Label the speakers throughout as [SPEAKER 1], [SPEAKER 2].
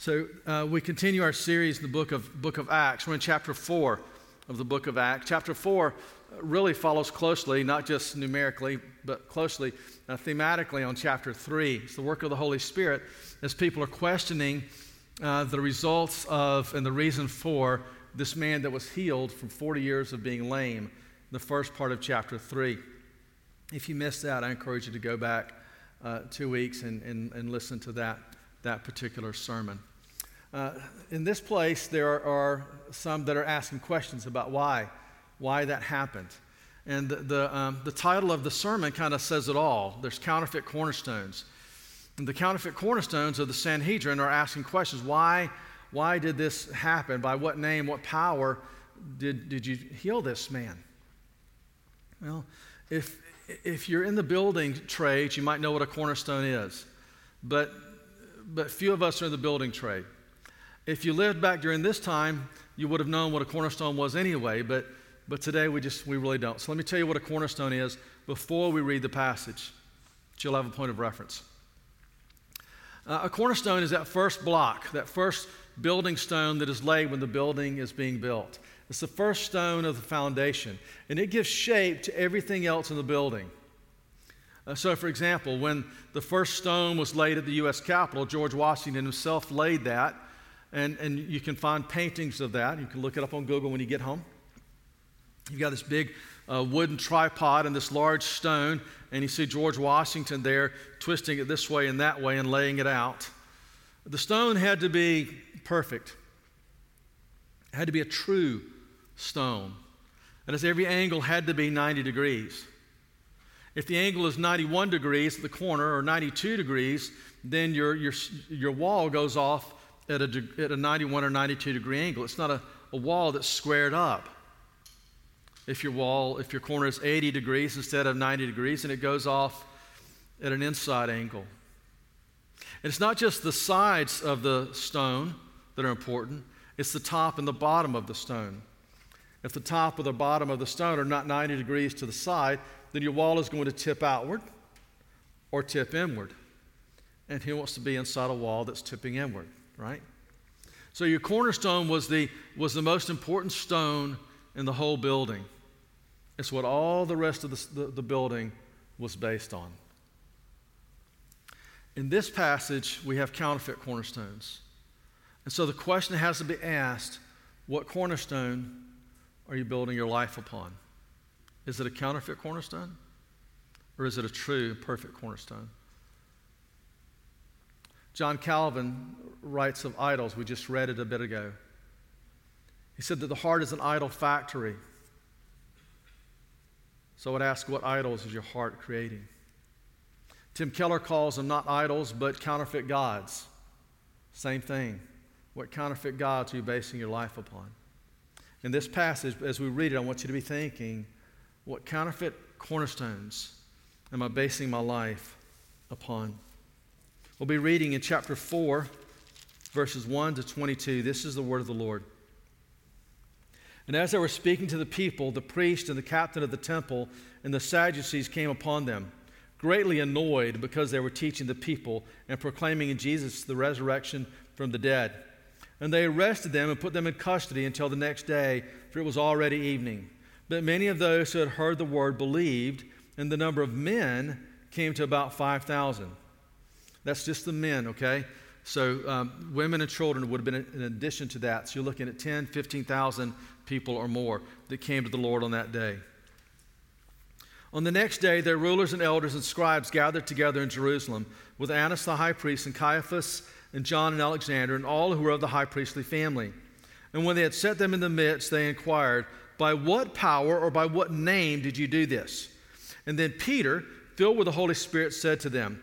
[SPEAKER 1] So uh, we continue our series in the book of, book of Acts. We're in chapter 4 of the book of Acts. Chapter 4 really follows closely, not just numerically, but closely uh, thematically on chapter 3. It's the work of the Holy Spirit as people are questioning uh, the results of and the reason for this man that was healed from 40 years of being lame, the first part of chapter 3. If you missed that, I encourage you to go back uh, two weeks and, and, and listen to that, that particular sermon. Uh, in this place, there are, are, some that are asking questions about why, why that happened. And the, the, um, the title of the sermon kind of says it all. There's counterfeit cornerstones. And the counterfeit cornerstones of the Sanhedrin are asking questions. Why, why did this happen? By what name, what power did, did you heal this man? Well, if, if you're in the building trade, you might know what a cornerstone is. But, but few of us are in the building trade. If you lived back during this time, you would have known what a cornerstone was anyway, but, but today we just, we really don't. So let me tell you what a cornerstone is before we read the passage. You'll have a point of reference. Uh, a cornerstone is that first block, that first building stone that is laid when the building is being built. It's the first stone of the foundation, and it gives shape to everything else in the building. Uh, so, for example, when the first stone was laid at the U.S. Capitol, George Washington himself laid that and, and you can find paintings of that. You can look it up on Google when you get home. You've got this big uh, wooden tripod and this large stone, and you see George Washington there twisting it this way and that way and laying it out. The stone had to be perfect, it had to be a true stone. And as every angle had to be 90 degrees. If the angle is 91 degrees at the corner or 92 degrees, then your, your, your wall goes off at a, at a 91 or 92 degree angle. It's not a, a wall that's squared up. If your wall, if your corner is 80 degrees instead of 90 degrees, and it goes off at an inside angle. And it's not just the sides of the stone that are important, it's the top and the bottom of the stone. If the top or the bottom of the stone are not 90 degrees to the side, then your wall is going to tip outward or tip inward. And who wants to be inside a wall that's tipping inward? Right? So your cornerstone was the, was the most important stone in the whole building. It's what all the rest of the, the, the building was based on. In this passage, we have counterfeit cornerstones. And so the question has to be asked what cornerstone are you building your life upon? Is it a counterfeit cornerstone? Or is it a true, perfect cornerstone? John Calvin writes of idols. We just read it a bit ago. He said that the heart is an idol factory. So I would ask, what idols is your heart creating? Tim Keller calls them not idols, but counterfeit gods. Same thing. What counterfeit gods are you basing your life upon? In this passage, as we read it, I want you to be thinking, what counterfeit cornerstones am I basing my life upon? We'll be reading in chapter 4, verses 1 to 22. This is the word of the Lord. And as they were speaking to the people, the priest and the captain of the temple and the Sadducees came upon them, greatly annoyed because they were teaching the people and proclaiming in Jesus the resurrection from the dead. And they arrested them and put them in custody until the next day, for it was already evening. But many of those who had heard the word believed, and the number of men came to about 5,000. That's just the men, okay? So um, women and children would have been in addition to that. So you're looking at 10, 15,000 people or more that came to the Lord on that day. On the next day, their rulers and elders and scribes gathered together in Jerusalem with Annas the high priest and Caiaphas and John and Alexander and all who were of the high priestly family. And when they had set them in the midst, they inquired, By what power or by what name did you do this? And then Peter, filled with the Holy Spirit, said to them,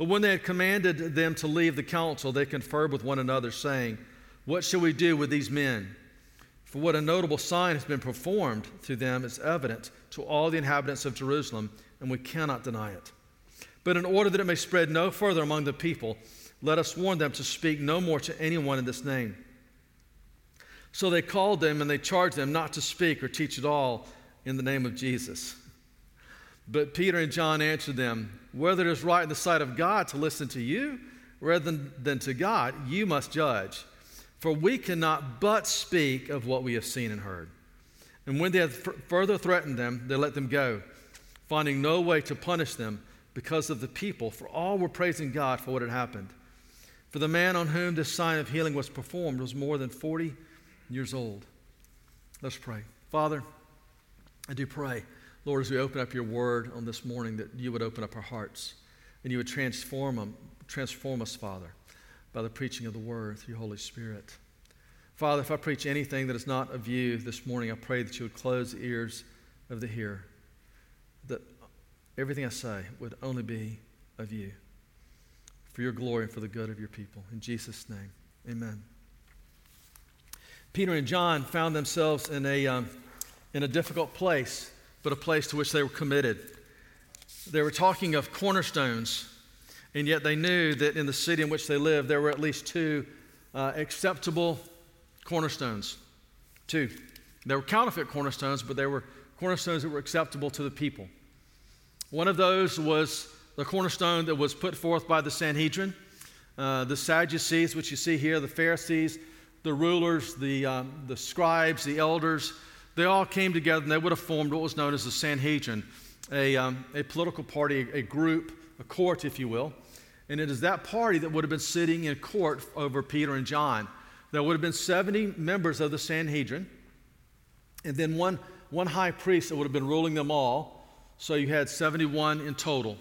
[SPEAKER 1] But when they had commanded them to leave the council, they conferred with one another, saying, What shall we do with these men? For what a notable sign has been performed through them is evident to all the inhabitants of Jerusalem, and we cannot deny it. But in order that it may spread no further among the people, let us warn them to speak no more to anyone in this name. So they called them and they charged them not to speak or teach at all in the name of Jesus. But Peter and John answered them, Whether it is right in the sight of God to listen to you rather than, than to God, you must judge. For we cannot but speak of what we have seen and heard. And when they had f- further threatened them, they let them go, finding no way to punish them because of the people, for all were praising God for what had happened. For the man on whom this sign of healing was performed was more than 40 years old. Let's pray. Father, I do pray, Lord, as we open up your word on this morning, that you would open up our hearts and you would transform them, transform us, Father by the preaching of the word through your Holy Spirit. Father, if I preach anything that is not of you this morning, I pray that you would close the ears of the hearer, that everything I say would only be of you, for your glory and for the good of your people. In Jesus' name, amen. Peter and John found themselves in a, um, in a difficult place, but a place to which they were committed. They were talking of cornerstones and yet they knew that in the city in which they lived, there were at least two uh, acceptable cornerstones. Two. There were counterfeit cornerstones, but they were cornerstones that were acceptable to the people. One of those was the cornerstone that was put forth by the Sanhedrin, uh, the Sadducees, which you see here, the Pharisees, the rulers, the, um, the scribes, the elders. They all came together and they would have formed what was known as the Sanhedrin, a, um, a political party, a group a court, if you will. And it is that party that would have been sitting in court over Peter and John. There would have been 70 members of the Sanhedrin, and then one, one high priest that would have been ruling them all. So you had 71 in total.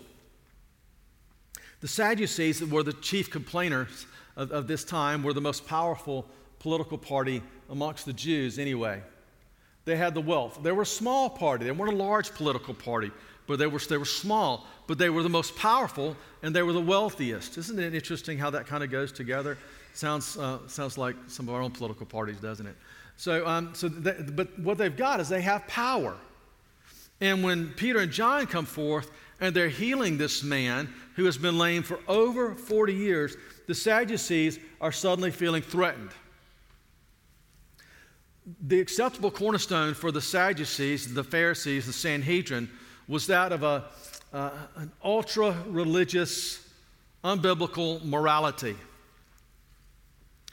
[SPEAKER 1] The Sadducees, that were the chief complainers of, of this time, were the most powerful political party amongst the Jews, anyway. They had the wealth. They were a small party, they weren't a large political party but they were, they were small, but they were the most powerful and they were the wealthiest. Isn't it interesting how that kind of goes together? Sounds, uh, sounds like some of our own political parties, doesn't it? So, um, so they, but what they've got is they have power. And when Peter and John come forth and they're healing this man who has been lame for over 40 years, the Sadducees are suddenly feeling threatened. The acceptable cornerstone for the Sadducees, the Pharisees, the Sanhedrin was that of a, uh, an ultra religious, unbiblical morality.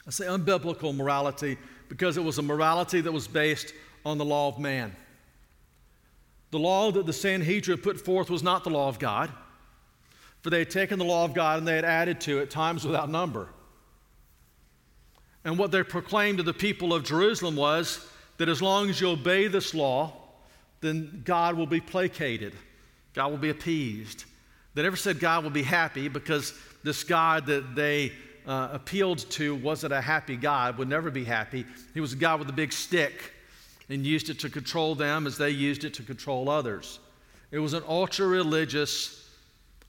[SPEAKER 1] I say unbiblical morality because it was a morality that was based on the law of man. The law that the Sanhedrin put forth was not the law of God, for they had taken the law of God and they had added to it times without number. And what they proclaimed to the people of Jerusalem was that as long as you obey this law, then God will be placated. God will be appeased. They never said God will be happy because this God that they uh, appealed to wasn't a happy God, would never be happy. He was a God with a big stick and used it to control them as they used it to control others. It was an ultra religious,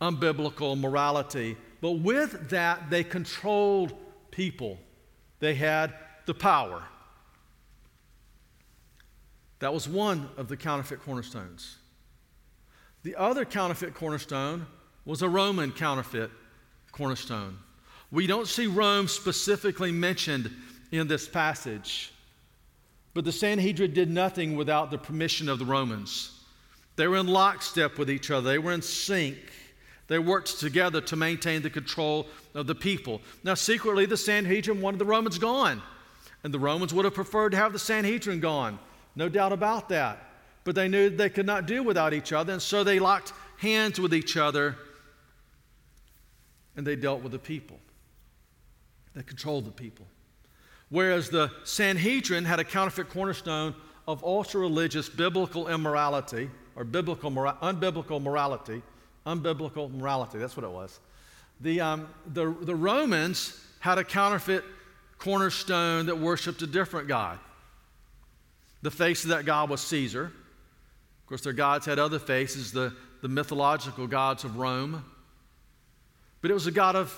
[SPEAKER 1] unbiblical morality. But with that, they controlled people, they had the power. That was one of the counterfeit cornerstones. The other counterfeit cornerstone was a Roman counterfeit cornerstone. We don't see Rome specifically mentioned in this passage, but the Sanhedrin did nothing without the permission of the Romans. They were in lockstep with each other, they were in sync. They worked together to maintain the control of the people. Now, secretly, the Sanhedrin wanted the Romans gone, and the Romans would have preferred to have the Sanhedrin gone. No doubt about that. But they knew they could not do without each other, and so they locked hands with each other and they dealt with the people. They controlled the people. Whereas the Sanhedrin had a counterfeit cornerstone of ultra religious biblical immorality or biblical unbiblical morality. Unbiblical morality, that's what it was. The, um, the, the Romans had a counterfeit cornerstone that worshiped a different God. The face of that God was Caesar. Of course, their gods had other faces, the, the mythological gods of Rome. But it was a God of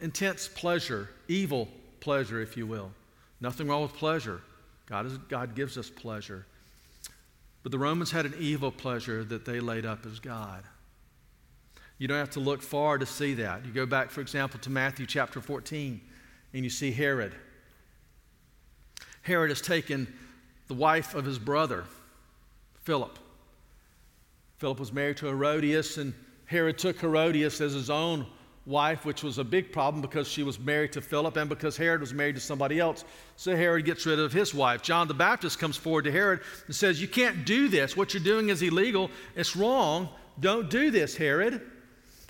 [SPEAKER 1] intense pleasure, evil pleasure, if you will. Nothing wrong with pleasure. God, is, God gives us pleasure. But the Romans had an evil pleasure that they laid up as God. You don't have to look far to see that. You go back, for example, to Matthew chapter 14, and you see Herod. Herod has taken the wife of his brother, Philip. Philip was married to Herodias, and Herod took Herodias as his own wife, which was a big problem because she was married to Philip and because Herod was married to somebody else. So Herod gets rid of his wife. John the Baptist comes forward to Herod and says, You can't do this. What you're doing is illegal. It's wrong. Don't do this, Herod.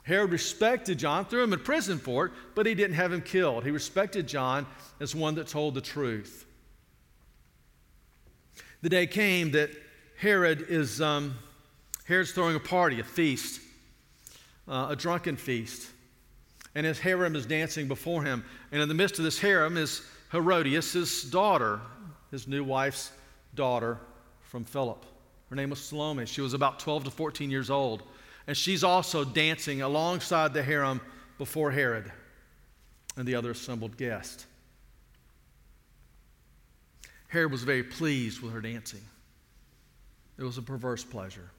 [SPEAKER 1] Herod respected John, threw him in prison for it, but he didn't have him killed. He respected John as one that told the truth. The day came that Herod is um, Herod's throwing a party, a feast, uh, a drunken feast and his harem is dancing before him. And in the midst of this harem is Herodias, his daughter, his new wife's daughter from Philip. Her name was Salome. She was about 12 to 14 years old. And she's also dancing alongside the harem before Herod and the other assembled guests. Herod was very pleased with her dancing. It was a perverse pleasure.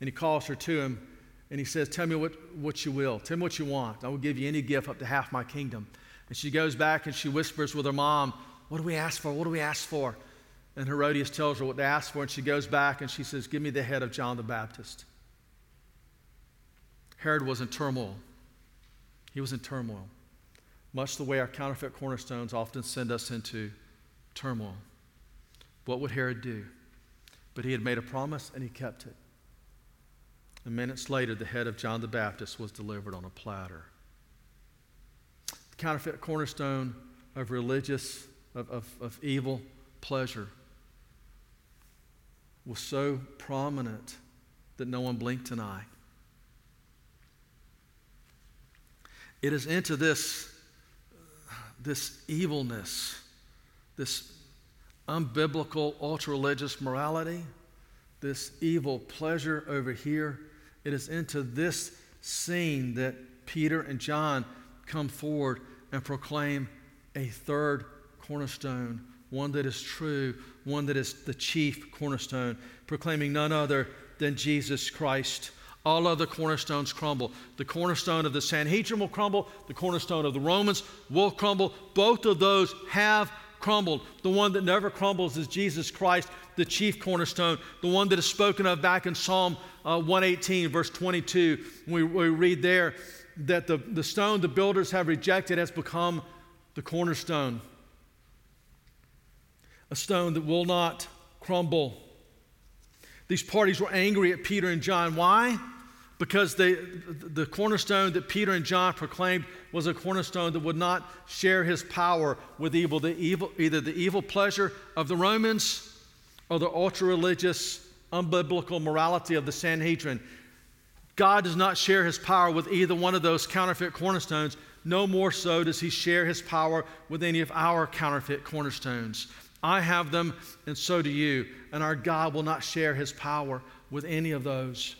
[SPEAKER 1] And he calls her to him and he says, Tell me what, what you will. Tell me what you want. I will give you any gift up to half my kingdom. And she goes back and she whispers with her mom, What do we ask for? What do we ask for? And Herodias tells her what to ask for. And she goes back and she says, Give me the head of John the Baptist. Herod was in turmoil. He was in turmoil, much the way our counterfeit cornerstones often send us into turmoil. What would Herod do? But he had made a promise and he kept it. And minutes later, the head of John the Baptist was delivered on a platter. The counterfeit cornerstone of religious, of, of, of evil pleasure was so prominent that no one blinked an eye. It is into this, this evilness, this unbiblical, ultra religious morality, this evil pleasure over here it is into this scene that Peter and John come forward and proclaim a third cornerstone, one that is true, one that is the chief cornerstone, proclaiming none other than Jesus Christ. All other cornerstones crumble. The cornerstone of the Sanhedrin will crumble, the cornerstone of the Romans will crumble. Both of those have crumbled. The one that never crumbles is Jesus Christ, the chief cornerstone, the one that is spoken of back in Psalm uh, 118, verse 22. We, we read there that the, the stone the builders have rejected has become the cornerstone, a stone that will not crumble. These parties were angry at Peter and John. Why? Because they, the cornerstone that Peter and John proclaimed was a cornerstone that would not share his power with evil, the evil either the evil pleasure of the Romans or the ultra religious, unbiblical morality of the Sanhedrin. God does not share his power with either one of those counterfeit cornerstones. No more so does he share his power with any of our counterfeit cornerstones. I have them, and so do you. And our God will not share his power with any of those.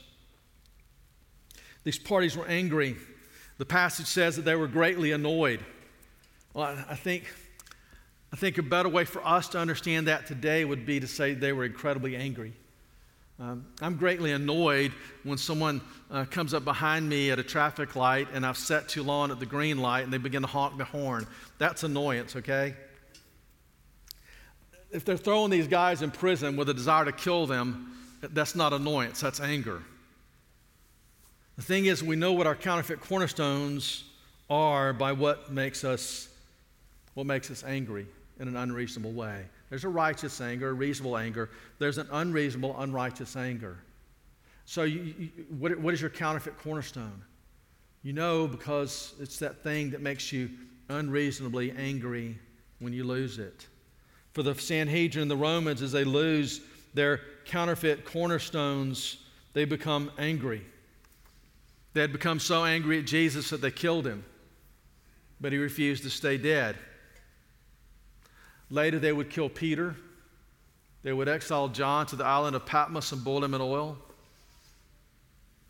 [SPEAKER 1] These parties were angry. The passage says that they were greatly annoyed. Well, I think, I think a better way for us to understand that today would be to say they were incredibly angry. Um, I'm greatly annoyed when someone uh, comes up behind me at a traffic light and I've set too long at the green light and they begin to honk the horn. That's annoyance, okay? If they're throwing these guys in prison with a desire to kill them, that's not annoyance, that's anger. The thing is, we know what our counterfeit cornerstones are by what makes us, what makes us angry in an unreasonable way. There's a righteous anger, a reasonable anger. There's an unreasonable, unrighteous anger. So, you, you, what, what is your counterfeit cornerstone? You know because it's that thing that makes you unreasonably angry when you lose it. for the Sanhedrin and the Romans as they lose their counterfeit cornerstones, they become angry. They had become so angry at Jesus that they killed him, but he refused to stay dead. Later, they would kill Peter. They would exile John to the island of Patmos and boil him in oil.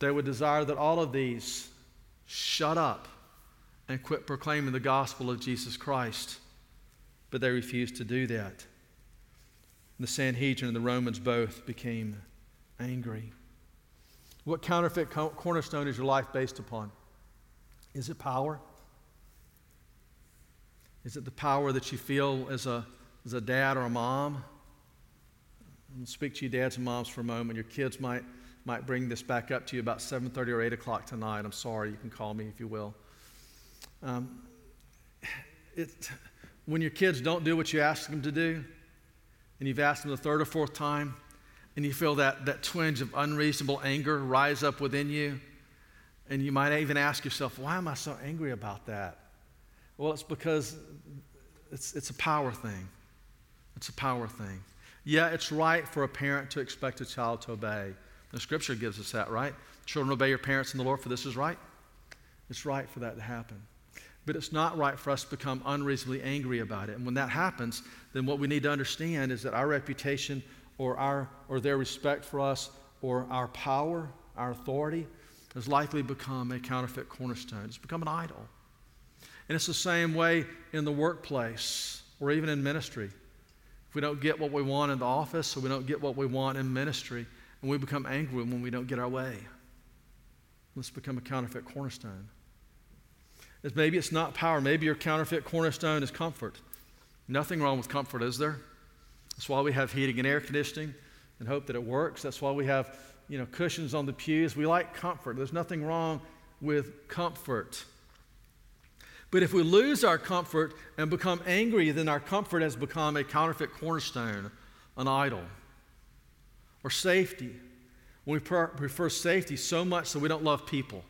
[SPEAKER 1] They would desire that all of these shut up and quit proclaiming the gospel of Jesus Christ. But they refused to do that. The Sanhedrin and the Romans both became angry. What counterfeit cornerstone is your life based upon? Is it power? Is it the power that you feel as a, as a dad or a mom? I'll speak to you dads and moms for a moment. Your kids might, might bring this back up to you about 7.30 or 8 o'clock tonight. I'm sorry. You can call me if you will. Um, it, when your kids don't do what you ask them to do, and you've asked them the third or fourth time, and you feel that, that twinge of unreasonable anger rise up within you, and you might even ask yourself, why am I so angry about that? Well, it's because it's, it's a power thing. It's a power thing. Yeah, it's right for a parent to expect a child to obey. The scripture gives us that, right? Children, obey your parents in the Lord, for this is right. It's right for that to happen. But it's not right for us to become unreasonably angry about it. And when that happens, then what we need to understand is that our reputation or, our, or their respect for us or our power, our authority, has likely become a counterfeit cornerstone. It's become an idol. And it's the same way in the workplace or even in ministry. If we don't get what we want in the office or we don't get what we want in ministry, and we become angry when we don't get our way, let's become a counterfeit cornerstone is maybe it's not power. Maybe your counterfeit cornerstone is comfort. Nothing wrong with comfort, is there? That's why we have heating and air conditioning and hope that it works. That's why we have, you know, cushions on the pews. We like comfort. There's nothing wrong with comfort. But if we lose our comfort and become angry, then our comfort has become a counterfeit cornerstone, an idol. Or safety. When we prefer safety so much that we don't love people.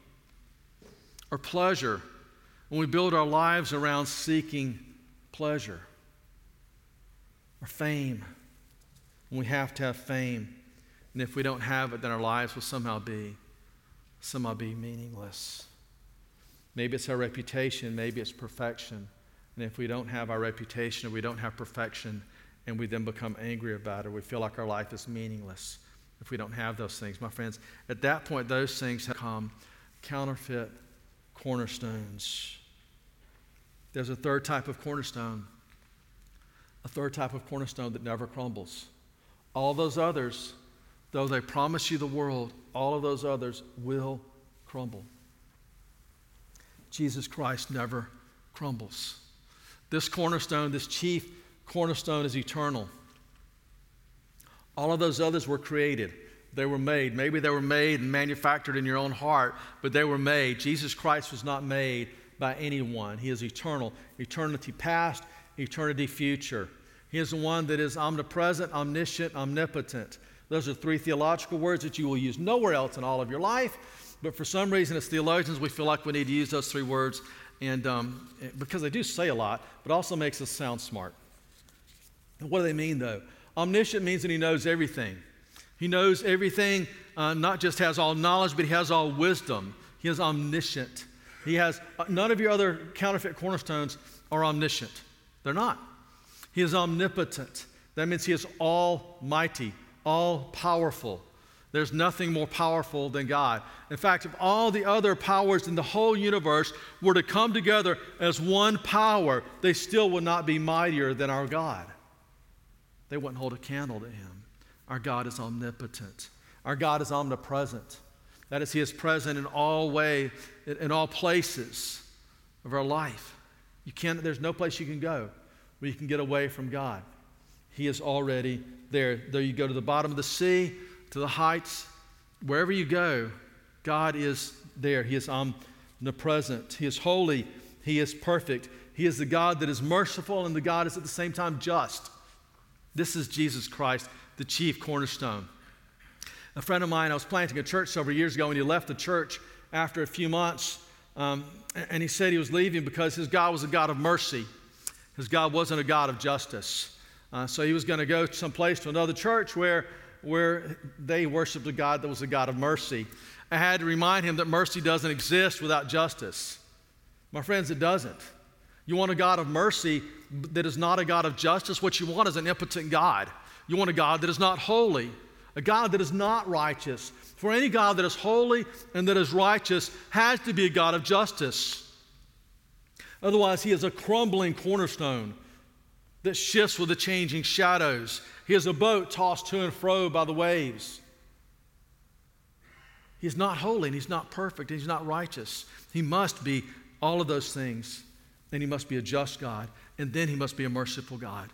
[SPEAKER 1] Or pleasure when we build our lives around seeking pleasure or fame, we have to have fame, and if we don't have it, then our lives will somehow be somehow be meaningless. Maybe it's our reputation, maybe it's perfection. And if we don't have our reputation or we don't have perfection, and we then become angry about it, we feel like our life is meaningless if we don't have those things. My friends, at that point, those things have become counterfeit cornerstones. There's a third type of cornerstone, a third type of cornerstone that never crumbles. All those others, though they promise you the world, all of those others will crumble. Jesus Christ never crumbles. This cornerstone, this chief cornerstone, is eternal. All of those others were created. They were made. Maybe they were made and manufactured in your own heart, but they were made. Jesus Christ was not made by anyone. He is eternal, eternity past, eternity future. He is the one that is omnipresent, omniscient, omnipotent. Those are three theological words that you will use nowhere else in all of your life. But for some reason, as theologians, we feel like we need to use those three words, and um, because they do say a lot, but also makes us sound smart. And what do they mean, though? Omniscient means that he knows everything. He knows everything, uh, not just has all knowledge, but he has all wisdom. He is omniscient. He has, uh, none of your other counterfeit cornerstones are omniscient. They're not. He is omnipotent. That means He is almighty, all powerful. There's nothing more powerful than God. In fact, if all the other powers in the whole universe were to come together as one power, they still would not be mightier than our God. They wouldn't hold a candle to Him. Our God is omnipotent, our God is omnipresent. That is, He is present in all way, in all places of our life. You can't, there's no place you can go where you can get away from God. He is already there. Though you go to the bottom of the sea, to the heights, wherever you go, God is there. He is omnipresent. He is holy. He is perfect. He is the God that is merciful and the God is at the same time just. This is Jesus Christ, the chief cornerstone. A friend of mine, I was planting a church several years ago, and he left the church after a few months. Um, and he said he was leaving because his God was a God of mercy. His God wasn't a God of justice. Uh, so he was going to go someplace to another church where, where they worshiped a God that was a God of mercy. I had to remind him that mercy doesn't exist without justice. My friends, it doesn't. You want a God of mercy that is not a God of justice. What you want is an impotent God. You want a God that is not holy, a God that is not righteous. For any God that is holy and that is righteous has to be a God of justice. Otherwise, he is a crumbling cornerstone that shifts with the changing shadows. He is a boat tossed to and fro by the waves. He's not holy and he's not perfect and he's not righteous. He must be all of those things. And he must be a just God. And then he must be a merciful God.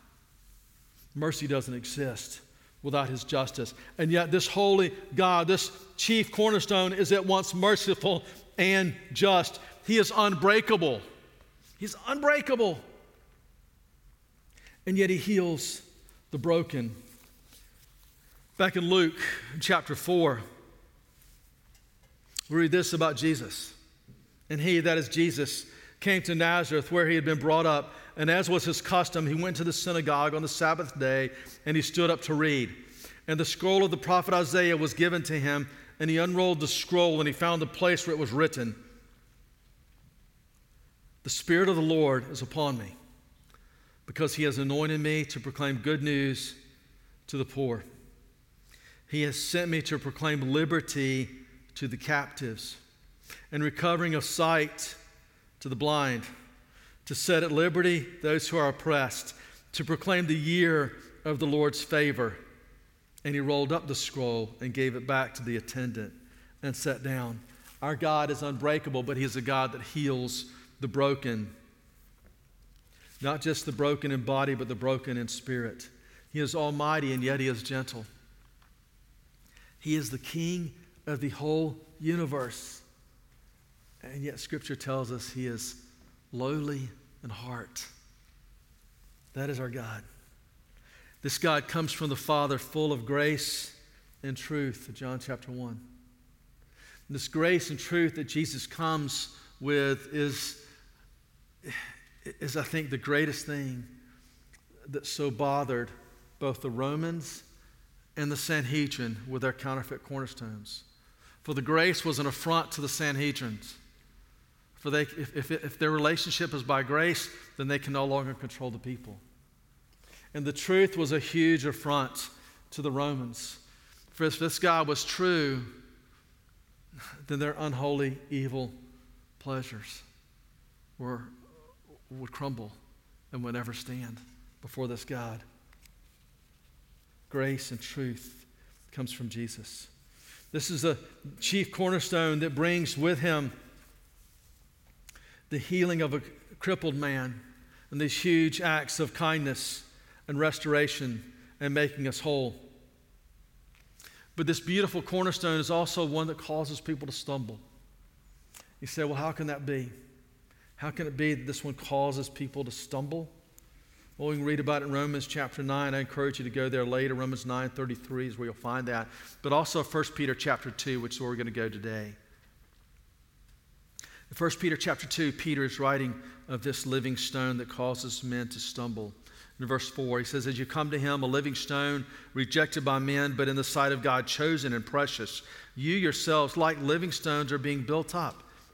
[SPEAKER 1] Mercy doesn't exist without his justice. And yet, this holy God, this chief cornerstone, is at once merciful and just. He is unbreakable. He's unbreakable. And yet, he heals the broken. Back in Luke chapter 4, we read this about Jesus. And he, that is Jesus, came to Nazareth where he had been brought up. And as was his custom, he went to the synagogue on the Sabbath day and he stood up to read. And the scroll of the prophet Isaiah was given to him, and he unrolled the scroll and he found the place where it was written The Spirit of the Lord is upon me, because he has anointed me to proclaim good news to the poor. He has sent me to proclaim liberty to the captives and recovering of sight to the blind, to set at liberty those who are oppressed, to proclaim the year of the Lord's favor. And he rolled up the scroll and gave it back to the attendant and sat down. Our God is unbreakable, but he is a God that heals the broken. Not just the broken in body, but the broken in spirit. He is almighty, and yet he is gentle. He is the king of the whole universe. And yet, Scripture tells us He is lowly in heart. That is our God. This God comes from the Father, full of grace and truth, John chapter 1. this grace and truth that Jesus comes with is, is, I think, the greatest thing that so bothered both the Romans and the Sanhedrin with their counterfeit cornerstones. For the grace was an affront to the Sanhedrins. For they, if, if, if their relationship is by grace, then they can no longer control the people. And the truth was a huge affront to the Romans. For if this God was true, then their unholy, evil pleasures were, would crumble and would never stand before this God. Grace and truth comes from Jesus. This is the chief cornerstone that brings with him the healing of a crippled man and these huge acts of kindness and restoration and making us whole. But this beautiful cornerstone is also one that causes people to stumble. You say, well, how can that be? How can it be that this one causes people to stumble? Well, we can read about it in Romans chapter 9. I encourage you to go there later. Romans 9 33 is where you'll find that. But also 1 Peter chapter 2, which is where we're going to go today. In 1 Peter chapter 2, Peter is writing of this living stone that causes men to stumble. In verse 4, he says, As you come to him, a living stone, rejected by men, but in the sight of God, chosen and precious, you yourselves, like living stones, are being built up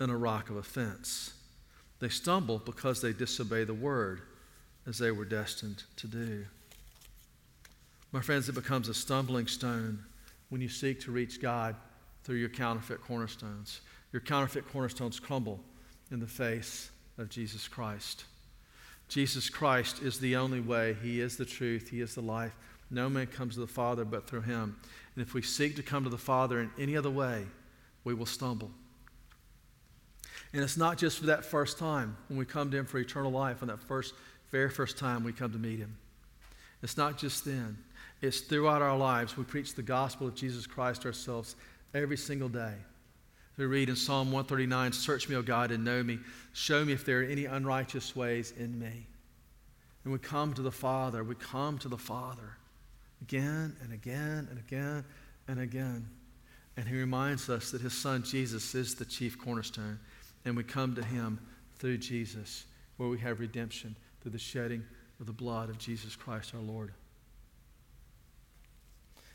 [SPEAKER 1] and a rock of offense. They stumble because they disobey the word as they were destined to do. My friends, it becomes a stumbling stone when you seek to reach God through your counterfeit cornerstones your counterfeit cornerstones crumble in the face of Jesus Christ. Jesus Christ is the only way. He is the truth. He is the life. No man comes to the Father but through him. And if we seek to come to the Father in any other way, we will stumble. And it's not just for that first time when we come to him for eternal life, on that first, very first time we come to meet him. It's not just then, it's throughout our lives. We preach the gospel of Jesus Christ ourselves every single day. We read in Psalm 139 Search me, O God, and know me. Show me if there are any unrighteous ways in me. And we come to the Father. We come to the Father again and again and again and again. And He reminds us that His Son Jesus is the chief cornerstone. And we come to Him through Jesus, where we have redemption through the shedding of the blood of Jesus Christ our Lord.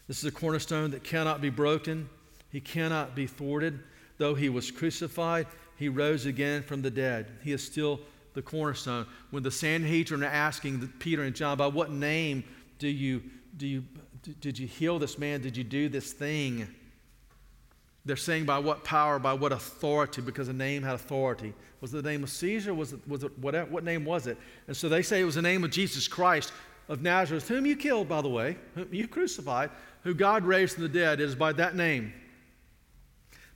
[SPEAKER 1] This is a cornerstone that cannot be broken, He cannot be thwarted. Though he was crucified, he rose again from the dead. He is still the cornerstone. When the Sanhedrin are asking Peter and John, by what name do you, do you, did you heal this man? Did you do this thing? They're saying by what power, by what authority, because the name had authority. Was the name of Caesar? Was it, was it whatever, what name was it? And so they say it was the name of Jesus Christ of Nazareth, whom you killed, by the way, whom you crucified, who God raised from the dead. It is by that name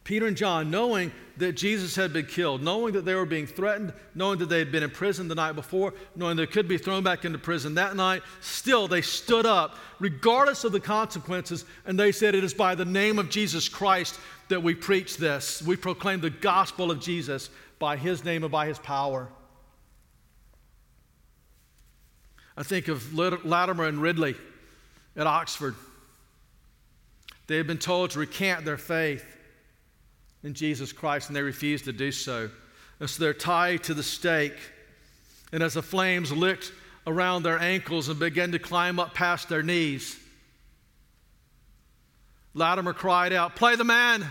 [SPEAKER 1] Peter and John, knowing that Jesus had been killed, knowing that they were being threatened, knowing that they had been in prison the night before, knowing they could be thrown back into prison that night, still they stood up, regardless of the consequences, and they said, It is by the name of Jesus Christ that we preach this. We proclaim the gospel of Jesus by his name and by his power. I think of Latimer and Ridley at Oxford. They had been told to recant their faith in Jesus Christ, and they refuse to do so. And so they're tied to the stake. And as the flames licked around their ankles and began to climb up past their knees, Latimer cried out, Play the man!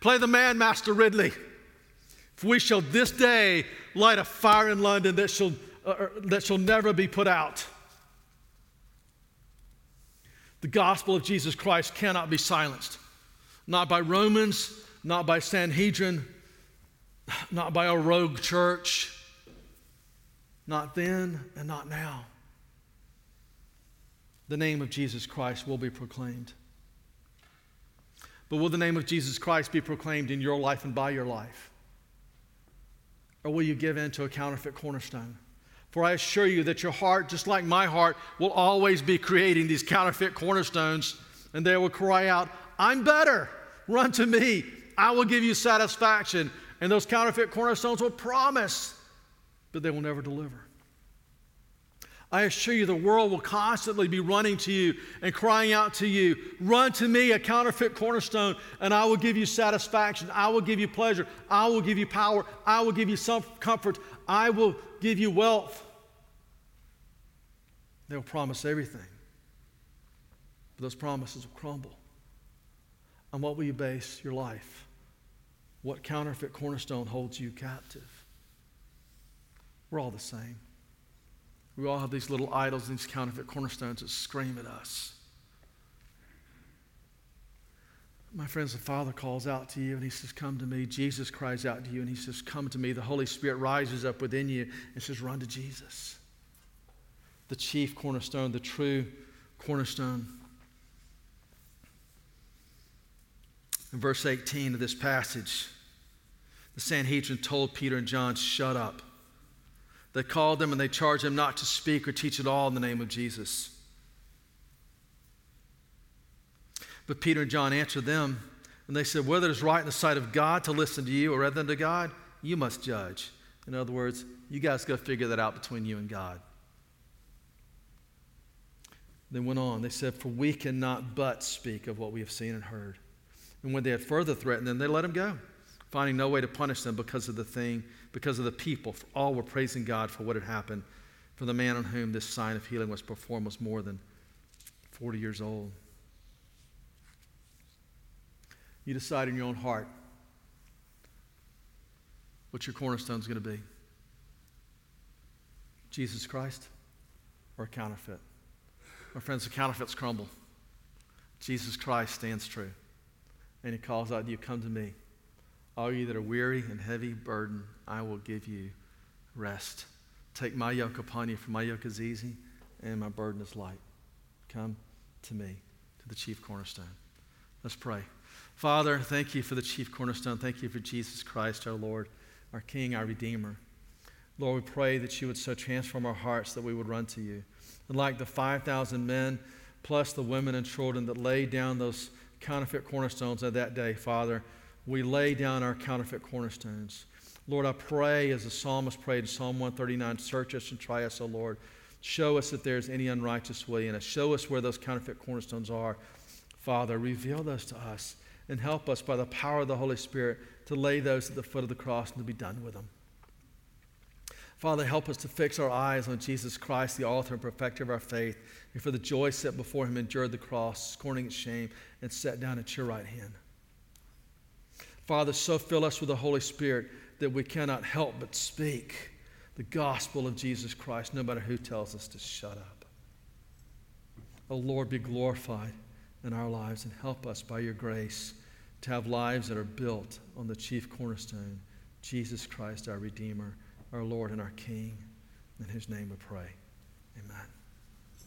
[SPEAKER 1] Play the man, Master Ridley! For we shall this day light a fire in London that shall, uh, uh that shall never be put out. The gospel of Jesus Christ cannot be silenced, not by Romans, not by Sanhedrin, not by a rogue church, not then and not now. The name of Jesus Christ will be proclaimed. But will the name of Jesus Christ be proclaimed in your life and by your life? Or will you give in to a counterfeit cornerstone? For I assure you that your heart, just like my heart, will always be creating these counterfeit cornerstones, and they will cry out, I'm better. Run to me. I will give you satisfaction. And those counterfeit cornerstones will promise, but they will never deliver. I assure you, the world will constantly be running to you and crying out to you, Run to me, a counterfeit cornerstone, and I will give you satisfaction. I will give you pleasure. I will give you power. I will give you some comfort. I will give you wealth. They will promise everything, but those promises will crumble. On what will you base your life? What counterfeit cornerstone holds you captive? We're all the same. We all have these little idols, these counterfeit cornerstones that scream at us. My friends, the Father calls out to you and He says, Come to me. Jesus cries out to you and He says, Come to me. The Holy Spirit rises up within you and says, Run to Jesus. The chief cornerstone, the true cornerstone. In verse 18 of this passage, the Sanhedrin told Peter and John, Shut up. They called them and they charged them not to speak or teach at all in the name of Jesus. But Peter and John answered them, and they said, Whether it is right in the sight of God to listen to you or rather than to God, you must judge. In other words, you guys go figure that out between you and God. They went on. They said, For we cannot but speak of what we have seen and heard. And when they had further threatened them, they let him go, finding no way to punish them because of the thing, because of the people. All were praising God for what had happened. For the man on whom this sign of healing was performed was more than 40 years old. You decide in your own heart what your cornerstone is going to be Jesus Christ or a counterfeit. My friends, the counterfeits crumble. Jesus Christ stands true. And he calls out to you, Come to me. All you that are weary and heavy burden, I will give you rest. Take my yoke upon you, for my yoke is easy and my burden is light. Come to me, to the chief cornerstone. Let's pray. Father, thank you for the chief cornerstone. Thank you for Jesus Christ, our Lord, our King, our Redeemer. Lord, we pray that you would so transform our hearts that we would run to you. And like the 5,000 men, plus the women and children that laid down those counterfeit cornerstones of that day, Father, we lay down our counterfeit cornerstones. Lord, I pray as the psalmist prayed in Psalm 139 search us and try us, O Lord. Show us if there's any unrighteous way in us. Show us where those counterfeit cornerstones are. Father, reveal those to us and help us by the power of the Holy Spirit to lay those at the foot of the cross and to be done with them. Father, help us to fix our eyes on Jesus Christ, the author and perfecter of our faith, and for the joy set before him endured the cross, scorning its shame, and sat down at your right hand. Father, so fill us with the Holy Spirit that we cannot help but speak the gospel of Jesus Christ, no matter who tells us to shut up. Oh Lord, be glorified in our lives and help us by your grace to have lives that are built on the chief cornerstone, Jesus Christ, our Redeemer, our Lord, and our King. In his name we pray. Amen.